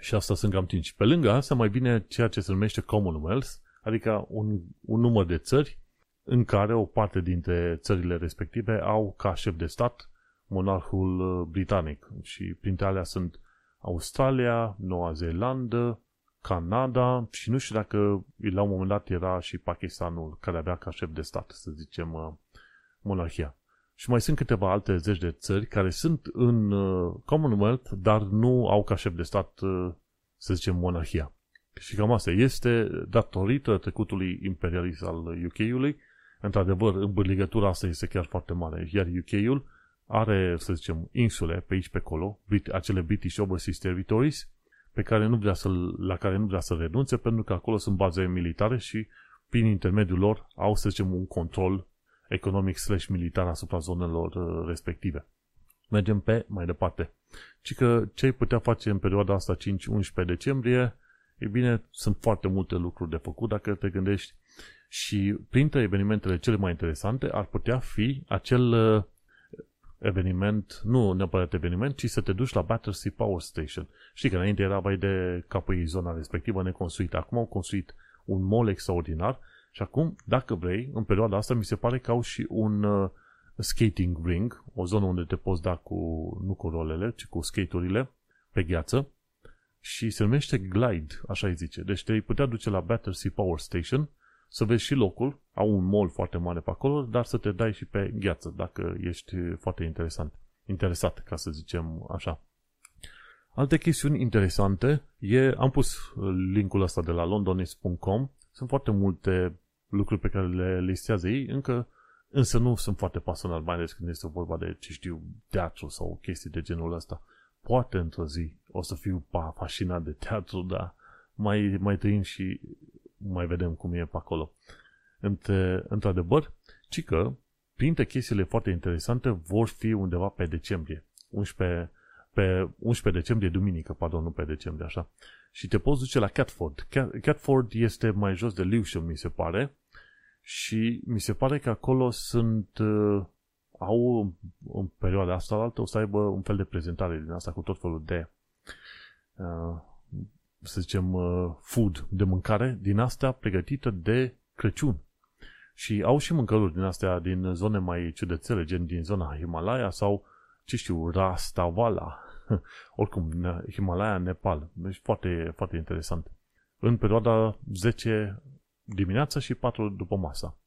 Și asta sunt cam 5. Pe lângă asta mai vine ceea ce se numește Commonwealth, adică un, un număr de țări în care o parte dintre țările respective au ca șef de stat monarhul uh, britanic. Și printre alea sunt Australia, Noua Zeelandă, Canada și nu știu dacă la un moment dat era și Pakistanul care avea ca șef de stat, să zicem, uh, monarhia. Și mai sunt câteva alte zeci de țări care sunt în uh, Commonwealth, dar nu au ca șef de stat, uh, să zicem, monarhia. Și cam asta este datorită trecutului imperialist al UK-ului. Într-adevăr, îmbârligătura asta este chiar foarte mare, iar UK-ul are, să zicem, insule pe aici pe acolo, acele British Overseas Territories, pe care nu vrea să, la care nu vrea să renunțe, pentru că acolo sunt baze militare și prin intermediul lor au, să zicem, un control economic slash militar asupra zonelor uh, respective. Mergem pe mai departe. Ci că ce ai putea face în perioada asta 5-11 decembrie, e bine, sunt foarte multe lucruri de făcut dacă te gândești și printre evenimentele cele mai interesante ar putea fi acel uh, eveniment, nu neapărat eveniment, ci să te duci la Battersea Power Station. Știi că înainte era vai de capul zona respectivă neconstruită. Acum au construit un mall extraordinar și acum, dacă vrei, în perioada asta mi se pare că au și un uh, skating ring, o zonă unde te poți da cu, nu cu rolele, ci cu skateurile pe gheață și se numește Glide, așa îi zice. Deci te putea duce la Battersea Power Station să vezi și locul, au un mall foarte mare pe acolo, dar să te dai și pe gheață, dacă ești foarte interesant, interesat, ca să zicem așa. Alte chestiuni interesante e, am pus linkul ăsta de la londonis.com, sunt foarte multe lucruri pe care le listează ei, încă însă nu sunt foarte pasional, mai ales când este vorba de, ce știu, teatru sau chestii de genul ăsta. Poate într-o zi o să fiu fascinat de teatru, dar mai, mai trăim și mai vedem cum e pe acolo. Între, într-adevăr, ci că printre chestiile foarte interesante vor fi undeva pe decembrie. 11, pe 11 decembrie, duminică, pardon, nu pe decembrie, așa. Și te poți duce la Catford. Catford este mai jos de Lewisham, mi se pare. Și mi se pare că acolo sunt... Uh, au în perioada asta altă o să aibă un fel de prezentare din asta cu tot felul de uh, să zicem, uh, food, de mâncare, din astea pregătită de Crăciun. Și au și mâncăruri din astea din zone mai ciudățele, gen din zona Himalaya sau, ce știu, Rastavala. [laughs] Oricum, Himalaya, Nepal. Deci foarte, foarte interesant. În perioada 10 dimineața și 4 după masa.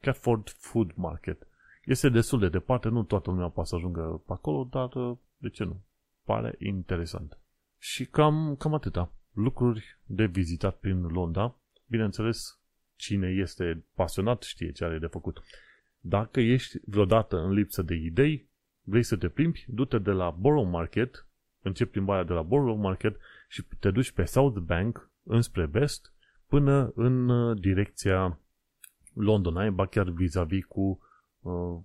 Catford Food Market. Este destul de departe, nu toată lumea poate să ajungă pe acolo, dar uh, de ce nu? Pare interesant. Și cam, cam atâta lucruri de vizitat prin Londra. Bineînțeles, cine este pasionat știe ce are de făcut. Dacă ești vreodată în lipsă de idei, vrei să te plimbi, du-te de la Borough Market, începi plimbarea de la Borough Market și te duci pe South Bank înspre vest până în uh, direcția Londonai, ba chiar vis-a-vis cu uh,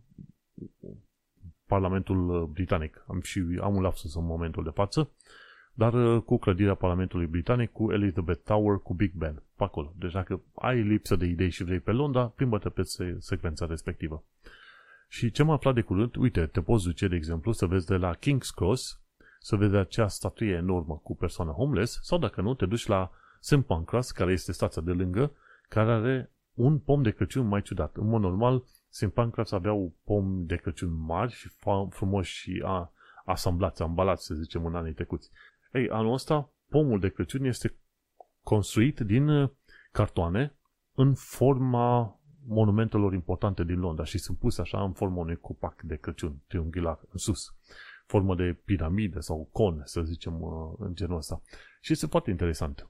Parlamentul Britanic. Am și am un lapsus în momentul de față dar uh, cu clădirea Parlamentului Britanic, cu Elizabeth Tower, cu Big Ben, pe acolo. Deci dacă ai lipsă de idei și vrei pe Londra, plimbă-te pe secvența respectivă. Și ce am aflat de curând, uite, te poți duce, de exemplu, să vezi de la King's Cross, să vezi acea statuie enormă cu persoană homeless, sau dacă nu, te duci la St. Pancras, care este stația de lângă, care are un pom de Crăciun mai ciudat. În mod normal, St. Pancras aveau pom de Crăciun mari și frumoși și a, asamblați, ambalați, să zicem, în anii trecuți. Ei, anul ăsta, pomul de Crăciun este construit din uh, cartoane în forma monumentelor importante din Londra și sunt puse așa în forma unui copac de Crăciun triunghilar în sus. Formă de piramidă sau con, să zicem, uh, în genul ăsta. Și este foarte interesant.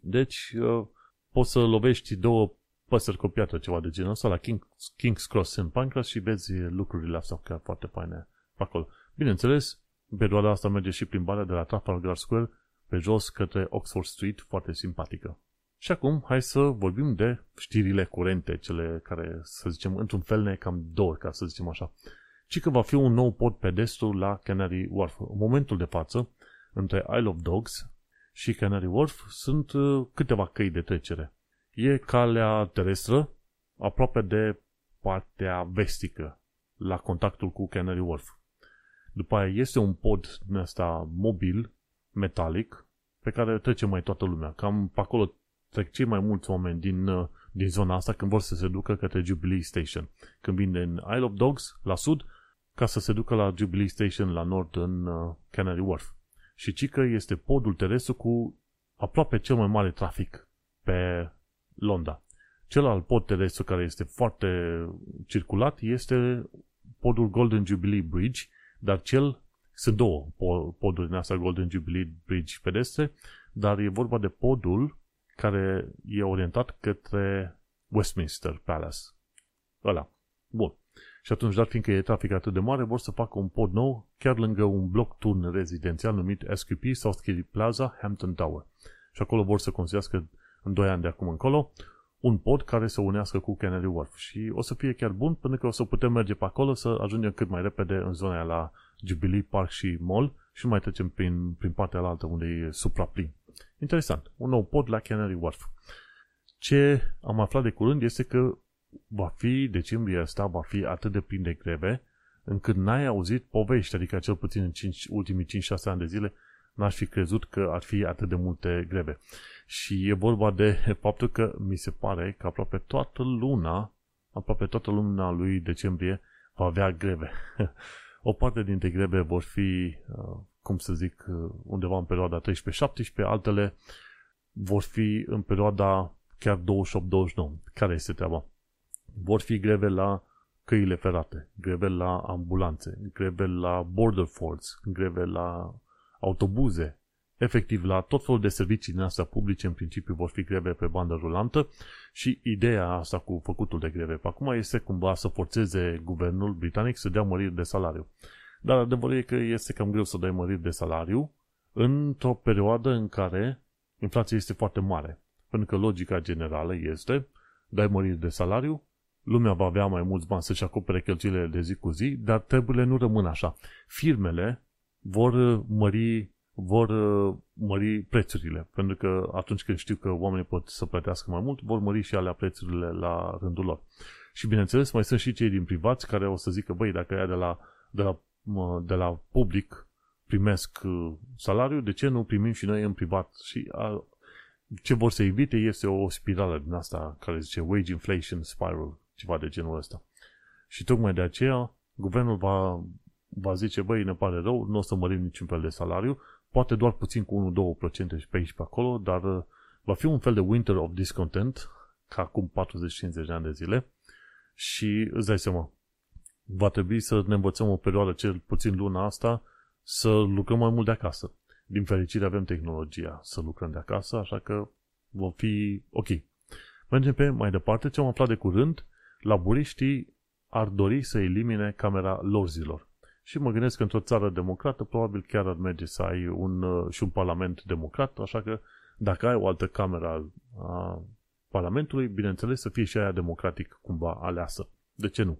Deci, uh, poți să lovești două păsări cu piatră, ceva de genul ăsta, la King, King's Cross în Pancras și vezi lucrurile astea chiar foarte faine pe acolo. Bineînțeles, în perioada asta merge și plimbarea de la Trafalgar Square pe jos către Oxford Street, foarte simpatică. Și acum, hai să vorbim de știrile curente, cele care, să zicem, într-un fel ne cam dor, ca să zicem așa. Ci că va fi un nou pod pedestru la Canary Wharf. În momentul de față, între Isle of Dogs și Canary Wharf sunt uh, câteva căi de trecere. E calea terestră, aproape de partea vestică, la contactul cu Canary Wharf. După aia este un pod din ăsta mobil, metalic, pe care trece mai toată lumea. Cam pe acolo trec cei mai mulți oameni din, uh, din zona asta când vor să se ducă către Jubilee Station. Când vin din Isle of Dogs, la sud, ca să se ducă la Jubilee Station, la nord, în uh, Canary Wharf. Și Cică este podul terestru cu aproape cel mai mare trafic pe Londra. Celălalt pod terestru care este foarte circulat este podul Golden Jubilee Bridge, dar cel sunt două poduri din asta Golden Jubilee Bridge pedestre, dar e vorba de podul care e orientat către Westminster Palace. Ăla. Bun. Și atunci, dar fiindcă e trafic atât de mare, vor să facă un pod nou chiar lângă un bloc turn rezidențial numit SQP Southgate Plaza Hampton Tower. Și acolo vor să construiască în 2 ani de acum încolo un pod care să unească cu Canary Wharf. Și o să fie chiar bun pentru că o să putem merge pe acolo să ajungem cât mai repede în zona la Jubilee Park și Mall și mai trecem prin, prin partea altă unde e supraplin. Interesant. Un nou pod la Canary Wharf. Ce am aflat de curând este că va fi, decembrie ăsta, va fi atât de plin de greve, încât n-ai auzit povești, adică cel puțin în 5, ultimii 5-6 ani de zile, n-aș fi crezut că ar fi atât de multe greve. Și e vorba de [laughs] faptul că mi se pare că aproape toată luna, aproape toată luna lui decembrie va avea greve. [laughs] o parte dintre greve vor fi uh, cum să zic, undeva în perioada 13-17, altele vor fi în perioada chiar 28-29. Care este treaba? Vor fi greve la căile ferate, greve la ambulanțe, greve la border force, greve la autobuze, efectiv la tot felul de servicii din astea publice în principiu vor fi greve pe bandă rulantă și ideea asta cu făcutul de greve pe acum este cumva să forțeze guvernul britanic să dea măriri de salariu. Dar adevărul e că este cam greu să dai măriri de salariu într-o perioadă în care inflația este foarte mare. Pentru că logica generală este, dai măriri de salariu, lumea va avea mai mulți bani să-și acopere cheltuielile de zi cu zi, dar treburile nu rămân așa. Firmele vor mări, vor mări prețurile, pentru că atunci când știu că oamenii pot să plătească mai mult, vor mări și alea prețurile la rândul lor. Și bineînțeles, mai sunt și cei din privați care o să zică, băi, dacă ea de la, de la de la public primesc uh, salariu, de ce nu primim și noi în privat? Și a, ce vor să evite este o spirală din asta care zice wage inflation spiral, ceva de genul ăsta. Și tocmai de aceea guvernul va, va zice, băi, ne pare rău, nu o să mărim niciun fel de salariu, poate doar puțin cu 1-2% și pe aici pe acolo, dar uh, va fi un fel de winter of discontent, ca acum 40-50 de ani de zile, și îți dai seama, va trebui să ne învățăm o perioadă, cel puțin luna asta, să lucrăm mai mult de acasă. Din fericire avem tehnologia să lucrăm de acasă, așa că vom fi ok. Mergem pe mai departe. Ce am aflat de curând, laburiștii ar dori să elimine camera lorzilor. Și mă gândesc că într-o țară democrată probabil chiar ar merge să ai un, uh, și un parlament democrat, așa că dacă ai o altă cameră a parlamentului, bineînțeles să fie și aia democratic cumva aleasă. De ce nu?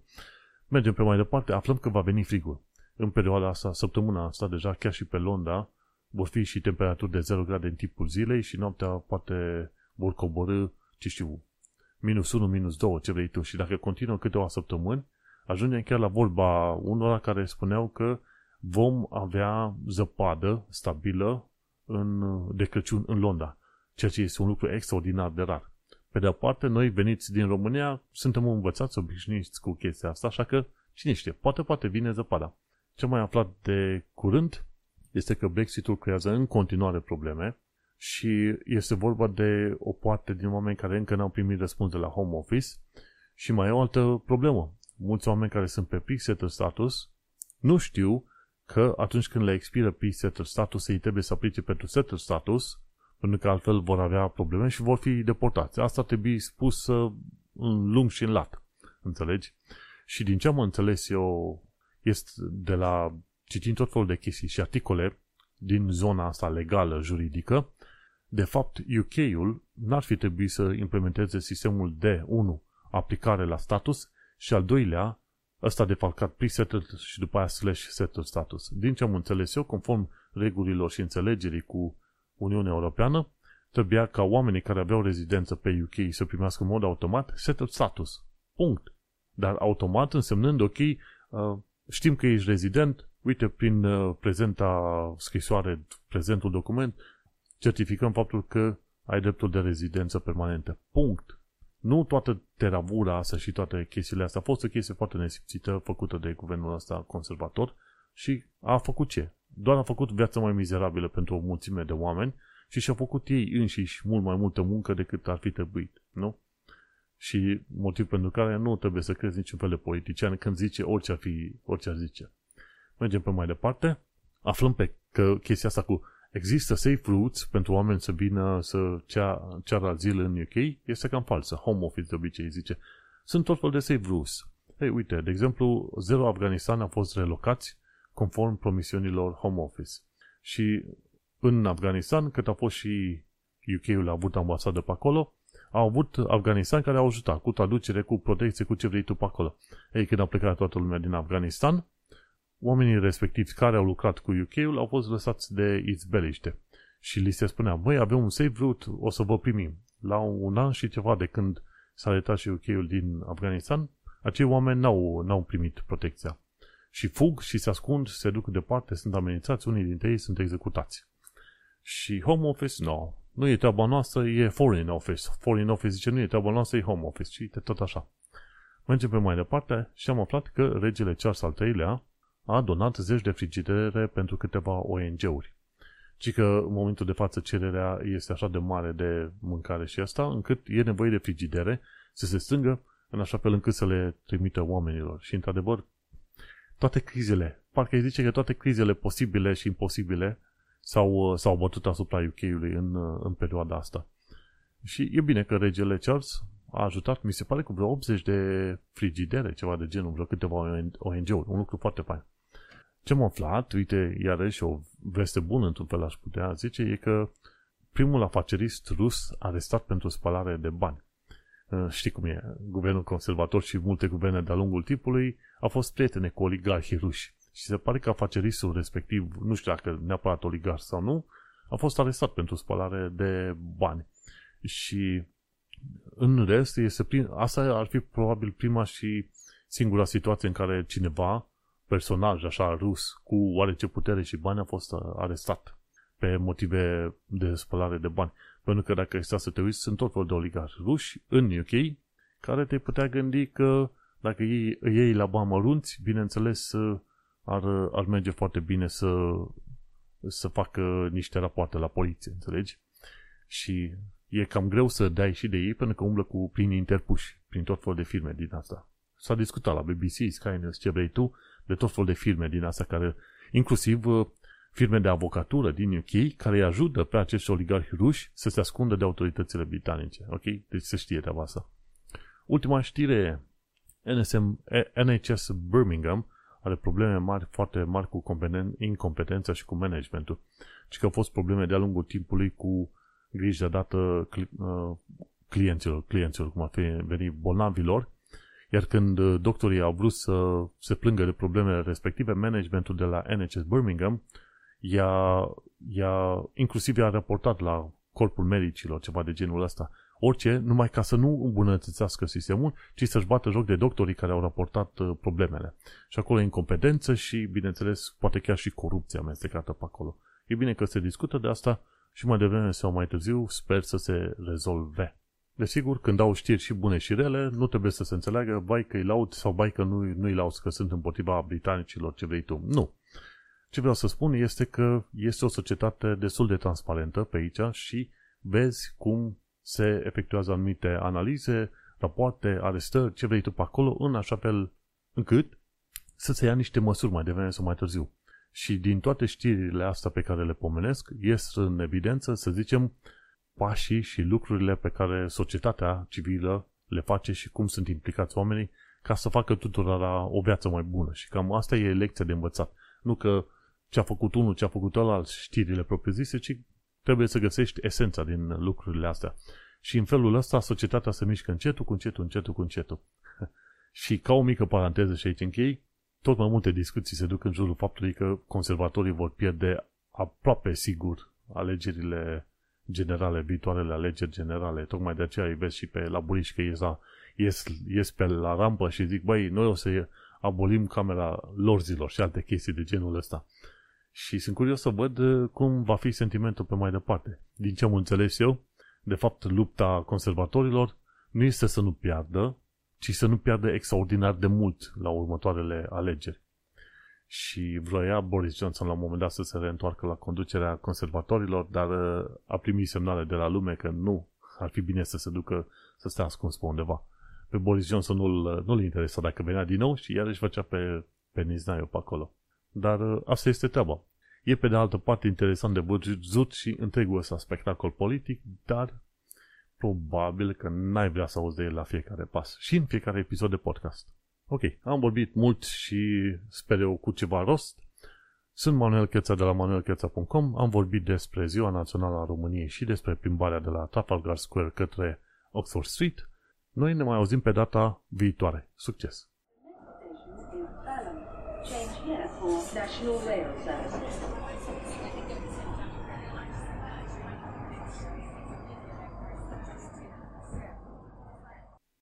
Mergem pe mai departe, aflăm că va veni frigul. În perioada asta, săptămâna asta, deja chiar și pe Londra, vor fi și temperaturi de 0 grade în timpul zilei și noaptea poate vor coborâ, ce știu, minus 1, minus 2, ce vrei tu. Și dacă continuă câteva săptămâni, ajungem chiar la vorba unora care spuneau că vom avea zăpadă stabilă în, de Crăciun în Londra, ceea ce este un lucru extraordinar de rar. Pe de-o parte, noi veniți din România, suntem învățați, obișnuiți cu chestia asta, așa că, cine știe, poate, poate vine zăpada. Ce mai aflat de curând este că Brexitul creează în continuare probleme și este vorba de o parte din oameni care încă n-au primit răspuns de la Home Office și mai e o altă problemă. Mulți oameni care sunt pe pre status nu știu că atunci când le expiră pre-settled status, ei trebuie să aplice pentru settled status, pentru că altfel vor avea probleme și vor fi deportați. Asta trebuie spus în lung și în lat. Înțelegi? Și din ce am înțeles eu, este de la citind tot felul de chestii și articole din zona asta legală, juridică, de fapt, UK-ul n-ar fi trebuit să implementeze sistemul de 1 aplicare la status și al doilea ăsta defalcat pre-settled și după aia slash settled status. Din ce am înțeles eu, conform regulilor și înțelegerii cu Uniunea Europeană, trebuia ca oamenii care aveau rezidență pe UK să primească în mod automat settled status. Punct. Dar automat însemnând, ok, uh, știm că ești rezident, uite, prin uh, prezenta scrisoare, prezentul document, certificăm faptul că ai dreptul de rezidență permanentă. Punct. Nu toată teravura asta și toate chestiile astea. A fost o chestie foarte nesimțită făcută de guvernul ăsta conservator și a făcut ce? Doar a făcut viața mai mizerabilă pentru o mulțime de oameni și și-a făcut ei înșiși mult mai multă muncă decât ar fi trebuit, nu? Și motiv pentru care nu trebuie să crezi niciun fel de politician când zice orice ar fi, orice ar zice. Mergem pe mai departe. Aflăm pe că chestia asta cu există safe routes pentru oameni să vină să cea, ceară azil în UK este cam falsă. Home Office de obicei zice. Sunt tot fel de safe routes. Ei, uite, de exemplu, zero Afganistan a fost relocați conform promisiunilor Home Office. Și în Afganistan, cât a fost și UK-ul a avut ambasadă pe acolo, au avut Afganistan care au ajutat cu traducere, cu protecție, cu ce vrei tu pe acolo. Ei, când a plecat toată lumea din Afganistan, oamenii respectivi care au lucrat cu UK-ul au fost lăsați de izbeliște. Și li se spunea, băi, avem un safe route, o să vă primim. La un an și ceva de când s-a retat și UK-ul din Afganistan, acei oameni n-au, n-au primit protecția. Și fug și se ascund, se duc departe, sunt amenințați, unii dintre ei sunt executați. Și Home Office, no, nu e treaba noastră, e Foreign Office. Foreign Office zice, nu e treaba noastră, e Home Office. Și tot așa. Mergem pe mai departe și am aflat că regele Charles al III-lea a donat zeci de frigidere pentru câteva ONG-uri. Ci că în momentul de față cererea este așa de mare de mâncare și asta, încât e nevoie de frigidere să se strângă în așa fel încât să le trimită oamenilor. Și într-adevăr, toate crizele, parcă îi zice că toate crizele posibile și imposibile s-au, s-au bătut asupra UK-ului în, în perioada asta. Și e bine că regele Charles a ajutat, mi se pare, cu vreo 80 de frigidere, ceva de genul, vreo câteva ONG-uri. Un lucru foarte fain. Ce am aflat, uite, iarăși o veste bună într-un fel aș putea zice, e că primul afacerist rus arestat pentru spălare de bani. Uh, știi cum e, guvernul conservator și multe guverne de-a lungul timpului au fost prietene cu oligarhii ruși. Și se pare că afaceristul respectiv, nu știu dacă neapărat oligar sau nu, a fost arestat pentru spălare de bani. Și în rest, este prim, asta ar fi probabil prima și singura situație în care cineva personaj așa rus cu oarece putere și bani a fost uh, arestat pe motive de spălare de bani. Pentru că dacă este să te uiți, sunt tot fel de oligarhi ruși în UK care te putea gândi că dacă ei, ei la bani mărunți, bineînțeles, uh, ar, ar merge foarte bine să, să facă niște rapoarte la poliție, înțelegi? Și e cam greu să dai și de ei pentru că umblă cu prin interpuși, prin tot fel de firme din asta. S-a discutat la BBC, Sky News, ce vrei tu, de tot fel de firme din asta care, inclusiv uh, firme de avocatură din UK, care îi ajută pe acești oligarhi ruși să se ascundă de autoritățile britanice. Ok? Deci se știe treaba asta. Ultima știre, NSM, NHS Birmingham are probleme mari, foarte mari cu incompetența și cu managementul. Și că au fost probleme de-a lungul timpului cu grija dată uh, clienților, clienților, cum ar fi venit bolnavilor, iar când uh, doctorii au vrut să se plângă de problemele respective, managementul de la NHS Birmingham i-a, i-a, inclusiv i-a raportat la corpul medicilor, ceva de genul ăsta, orice, numai ca să nu îmbunătățească sistemul, ci să-și bată joc de doctorii care au raportat uh, problemele. Și acolo e incompetență și, bineînțeles, poate chiar și corupția amestecată pe acolo. E bine că se discută de asta și mai devreme sau mai târziu sper să se rezolve. Desigur, când au știri și bune și rele, nu trebuie să se înțeleagă, bai că îi laud sau bai că nu, nu-i laud, că sunt împotriva britanicilor, ce vrei tu. Nu. Ce vreau să spun este că este o societate destul de transparentă pe aici și vezi cum se efectuează anumite analize, rapoarte, arestări, ce vrei tu pe acolo, în așa fel încât să se ia niște măsuri mai devreme sau mai târziu. Și din toate știrile astea pe care le pomenesc, ies în evidență, să zicem, pașii și lucrurile pe care societatea civilă le face și cum sunt implicați oamenii ca să facă tuturor o viață mai bună. Și cam asta e lecția de învățat. Nu că ce a făcut unul, ce a făcut ălalt, știrile propriu-zise, ci trebuie să găsești esența din lucrurile astea. Și în felul ăsta societatea se mișcă încetul cu încetul, încetul cu încetul. [laughs] și ca o mică paranteză și aici închei, tot mai multe discuții se duc în jurul faptului că conservatorii vor pierde aproape sigur alegerile generale, viitoarele alegeri generale. Tocmai de aceea îi vezi și pe laburiști că ies, la, ies, ies pe la rampă și zic, băi, noi o să abolim camera lorzilor și alte chestii de genul ăsta. Și sunt curios să văd uh, cum va fi sentimentul pe mai departe. Din ce am înțeles eu, de fapt, lupta conservatorilor nu este să nu piardă, ci să nu piardă extraordinar de mult la următoarele alegeri. Și vroia Boris Johnson la un moment dat să se reîntoarcă la conducerea conservatorilor, dar uh, a primit semnale de la lume că nu ar fi bine să se ducă să stea ascuns pe undeva. Pe Boris Johnson nu-l, nu-l interesa dacă venea din nou și iarăși făcea pe, pe Niznaiu pe acolo. Dar uh, asta este treaba. E pe de altă parte interesant de văzut și întregul ăsta spectacol politic, dar probabil că n-ai vrea să auzi de el la fiecare pas și în fiecare episod de podcast. Ok, am vorbit mult și sper eu cu ceva rost. Sunt Manuel Cheța de la manuelcheța.com, am vorbit despre Ziua Națională a României și despre plimbarea de la Trafalgar Square către Oxford Street. Noi ne mai auzim pe data viitoare. Succes! Change here for National Rail Service.